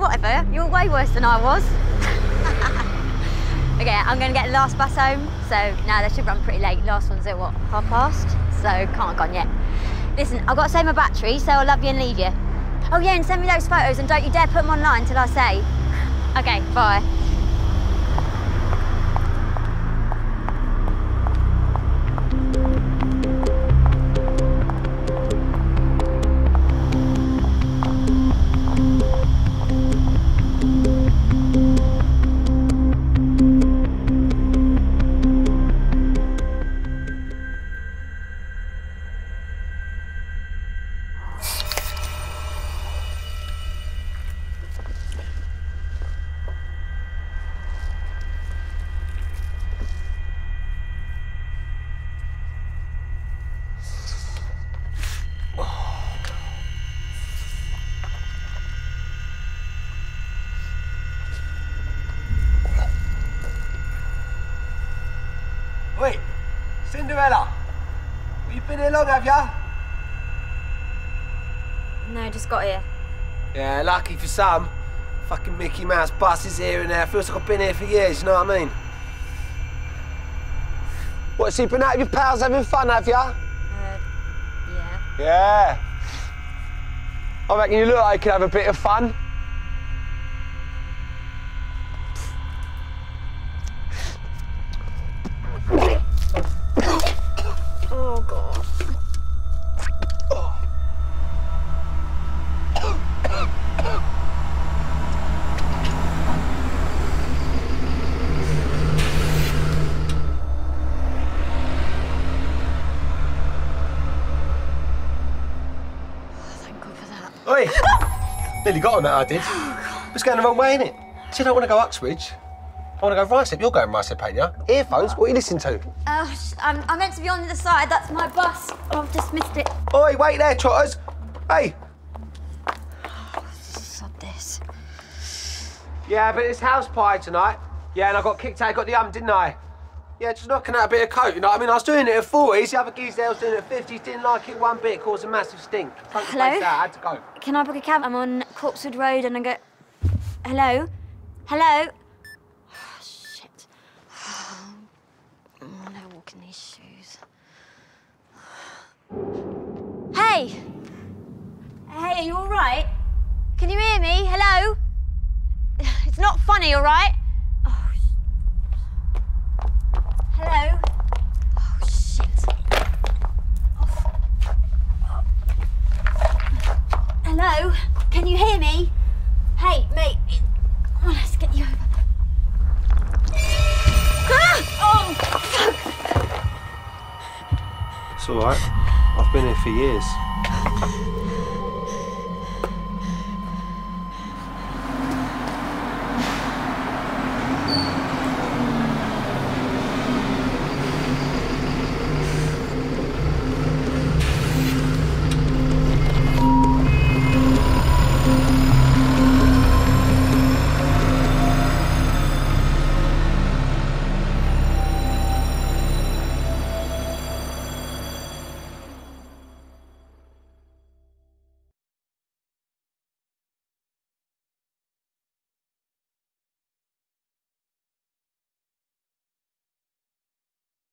whatever. You're way worse than I was. okay, I'm going to get the last bus home. So now they should run pretty late. Last one's at what, half past? So can't have gone yet. Listen, I've got to save my battery, so I'll love you and leave you. Oh yeah, and send me those photos and don't you dare put them online until I say. Okay, bye. Cinderella. Well, you've been here long, have ya? No, just got here. Yeah, lucky for some. Fucking Mickey Mouse buses here and there. Feels like I've been here for years, you know what I mean? What, so you've been out with your pals having fun, have ya? Uh, yeah. Yeah. I reckon you look like you could have a bit of fun. For Nearly got on that, I did. It's going the wrong way, innit? See, I don't want to go Uxbridge. I want to go Ruislip. You're going Ruislip, ain't you? Earphones? What are you listening to? Uh, sh- I'm, I'm meant to be on the other side. That's my bus. Oh, I've just missed it. Oi, wait there, trotters. Hey. Sod this. Yeah, but it's house party tonight. Yeah, and I got kicked out, got the um, didn't I? Yeah, just knocking out a bit of coke, you know what I mean? I was doing it at 40s, the other geese there was doing it at 50s, didn't like it one bit, caused a massive stink. Hello? that, I had to go. Can I book a cab? I'm on Corpswood Road and I go. Hello? Hello? Oh, shit. Oh, no walk in these shoes. Hey! Hey, are you all right? Can you hear me? Hello? It's not funny, all right? Oh, sh- Hello? Oh, shit. Hello? Can you hear me? Hey, mate. it- Come on, let's get you over. Ah! Oh, fuck! It's all right. I've been here for years.